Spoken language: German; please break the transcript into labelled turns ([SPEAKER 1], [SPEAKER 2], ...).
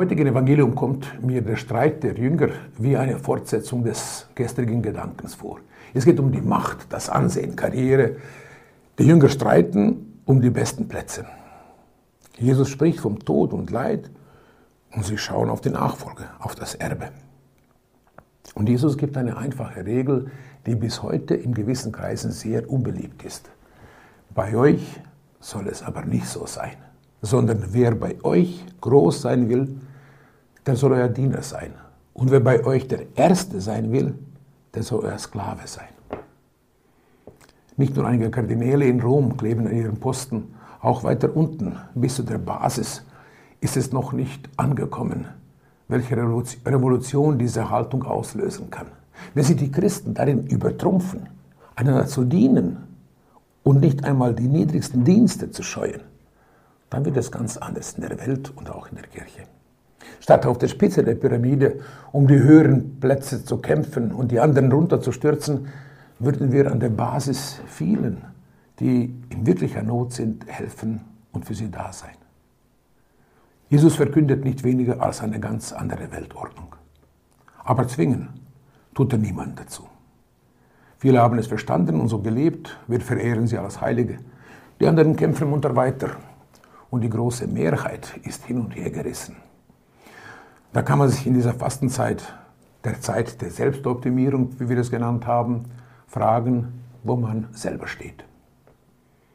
[SPEAKER 1] heutigen Evangelium kommt mir der Streit der Jünger wie eine Fortsetzung des gestrigen Gedankens vor. Es geht um die Macht, das Ansehen, Karriere. Die Jünger streiten um die besten Plätze. Jesus spricht vom Tod und Leid und sie schauen auf die Nachfolge, auf das Erbe. Und Jesus gibt eine einfache Regel, die bis heute in gewissen Kreisen sehr unbeliebt ist. Bei euch soll es aber nicht so sein sondern wer bei euch groß sein will, der soll euer Diener sein. Und wer bei euch der Erste sein will, der soll euer Sklave sein. Nicht nur einige Kardinäle in Rom kleben an ihren Posten, auch weiter unten bis zu der Basis ist es noch nicht angekommen, welche Revolution diese Haltung auslösen kann. Wenn sie die Christen darin übertrumpfen, einander zu dienen und nicht einmal die niedrigsten Dienste zu scheuen, dann wird es ganz anders in der Welt und auch in der Kirche. Statt auf der Spitze der Pyramide um die höheren Plätze zu kämpfen und die anderen runterzustürzen, würden wir an der Basis vielen, die in wirklicher Not sind, helfen und für sie da sein. Jesus verkündet nicht weniger als eine ganz andere Weltordnung. Aber zwingen tut er niemanden dazu. Viele haben es verstanden und so gelebt, wir verehren sie als Heilige. Die anderen kämpfen munter weiter und die große Mehrheit ist hin und her gerissen. Da kann man sich in dieser Fastenzeit, der Zeit der Selbstoptimierung, wie wir das genannt haben, fragen, wo man selber steht.